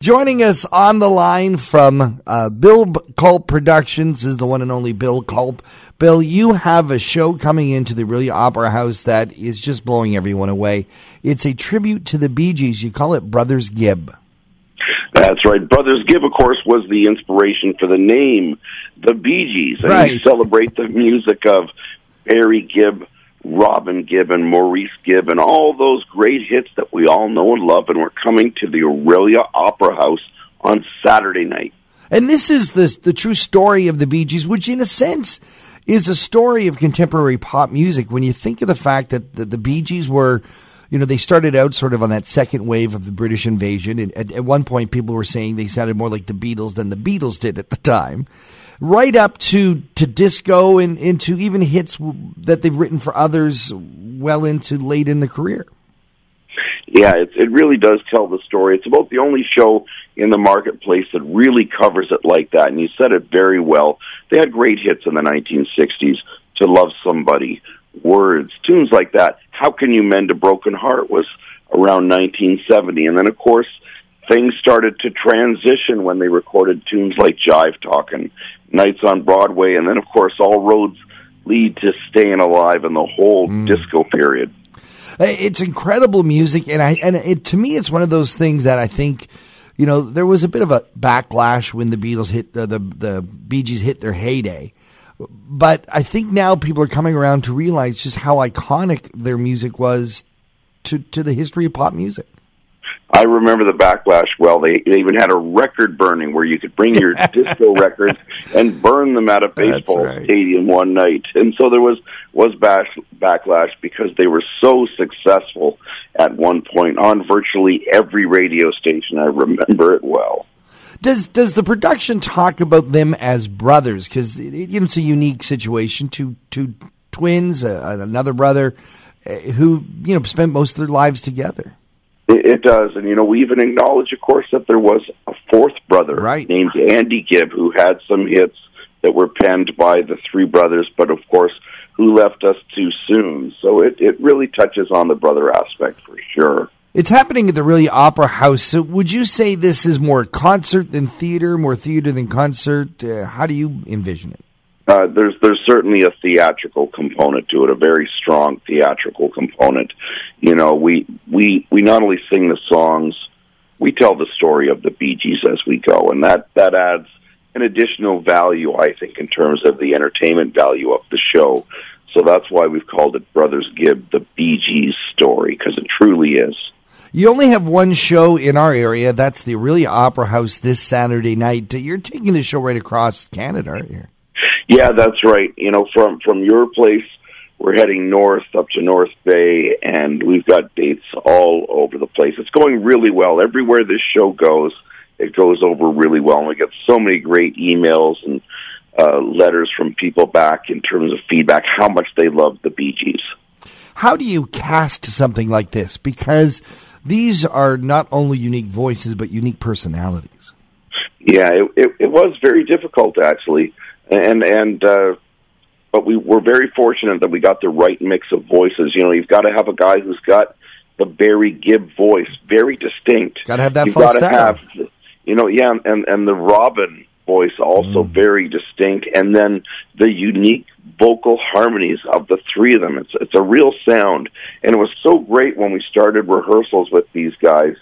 Joining us on the line from uh, Bill Culp Productions is the one and only Bill Culp. Bill, you have a show coming into the Orillia Opera House that is just blowing everyone away. It's a tribute to the Bee Gees. You call it Brothers Gibb. That's right. Brothers Gibb, of course, was the inspiration for the name, the Bee Gees. And Right. we celebrate the music of Barry Gibb, Robin Gibb, and Maurice Gibb, and all those great hits that we all know and love. And we're coming to the Orillia Opera House on Saturday night. And this is the, the true story of the Bee Gees, which in a sense is a story of contemporary pop music. When you think of the fact that the, the Bee Gees were, you know, they started out sort of on that second wave of the British invasion. And at, at one point, people were saying they sounded more like the Beatles than the Beatles did at the time. Right up to, to disco and into even hits that they've written for others well into late in the career. Yeah, it, it really does tell the story. It's about the only show in the marketplace that really covers it like that. And you said it very well. They had great hits in the 1960s. To Love Somebody, Words, tunes like that. How Can You Mend a Broken Heart was around 1970. And then, of course, things started to transition when they recorded tunes like Jive Talkin', Nights on Broadway, and then, of course, All Roads Lead to Staying Alive and the whole mm. disco period. It's incredible music, and I and it to me, it's one of those things that I think, you know, there was a bit of a backlash when the Beatles hit the the, the Bee Gees hit their heyday, but I think now people are coming around to realize just how iconic their music was to to the history of pop music. I remember the backlash. Well, they, they even had a record burning where you could bring your disco records and burn them at a baseball right. stadium one night. And so there was was bash, backlash because they were so successful at one point on virtually every radio station. I remember it well. Does does the production talk about them as brothers? Because it, it, you know it's a unique situation. Two two twins, uh, another brother, uh, who you know spent most of their lives together. It, it does, and you know we even acknowledge, of course, that there was a fourth brother Right. named Andy Gibb who had some hits that were penned by the three brothers, but of course, who left us too soon. So it it really touches on the brother aspect for sure. It's happening at the Orillia Opera House. So would you say this is more concert than theater, more theater than concert? Uh, how do you envision it? Uh, there's there's certainly a theatrical component to it, a very strong theatrical component. You know, we we we not only sing the songs, we tell the story of the Bee Gees as we go, and that that adds an additional value, I think, in terms of the entertainment value of the show. So that's why we've called it Brothers Gibb, the Bee Gees story, because it truly is. You only have one show in our area. That's the Orillia Opera House this Saturday night. You're taking the show right across Canada, aren't you? Yeah, that's right. You know, from from your place, we're heading north up to North Bay, and we've got dates all over the place. It's going really well. Everywhere this show goes, it goes over really well, and we get so many great emails and uh, letters from people back in terms of feedback how much they love the Bee Gees. How do you cast something like this? Because these are not only unique voices, but unique personalities. Yeah, it, it, it was very difficult actually, and and uh, but we were very fortunate that we got the right mix of voices. You know, you've got to have a guy who's got the Barry Gibb voice, very distinct. Gotta have that You've got to have, you know, yeah, and and the Robin voice also Mm. very distinct, and then the unique vocal harmonies of the three of them. It's it's a real sound, and it was so great when we started rehearsals with these guys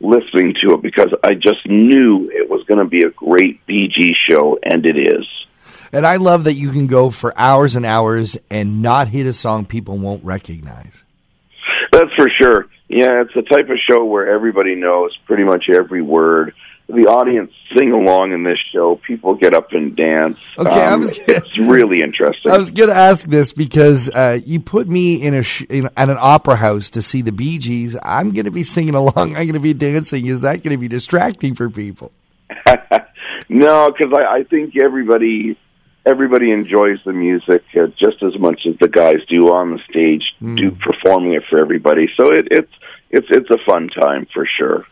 listening to it because I just knew it was going to be a great BG show, and it is. And I love that you can go for hours and hours and not hit a song people won't recognize. That's for sure. Yeah, it's the type of show where everybody knows pretty much every word. The audience sing along in this show. People get up and dance. Um, Okay, I was- it's really interesting. I was going to ask this because uh, you put me in a sh- in, at an opera house to see the Bee Gees. I'm going to be singing along. I'm going to be dancing. Is that going to be distracting for people? no, because I, I think everybody everybody enjoys the music uh, just as much as the guys do on the stage, do performing it for everybody. So it, it's it's it's a fun time for sure.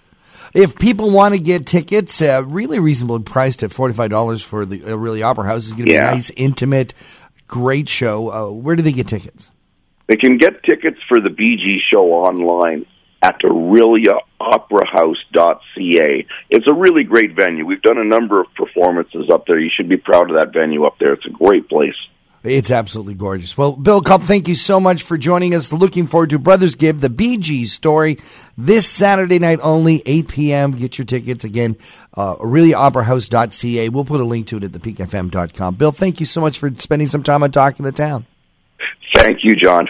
If people want to get tickets, uh, really reasonable priced at forty five dollars for the uh, Orillia opera house is going to be Yeah. a nice, intimate, great show. Uh, where do they get tickets? They can get tickets for the BG show online at OrilliaOperaHouse.ca. It's a really great venue. We've done a number of performances up there. You should be proud of that venue up there. It's a great place. It's absolutely gorgeous. Well, Bill Culp, thank you so much for joining us. Looking forward to Brothers Gibb, the Gees story, this Saturday night only, 8 p.m. Get your tickets again, uh, OrilliaOperaHouse.ca. We'll put a link to it at thepeakfm.com. Bill, thank you so much for spending some time on Talking the Town. Thank you, John.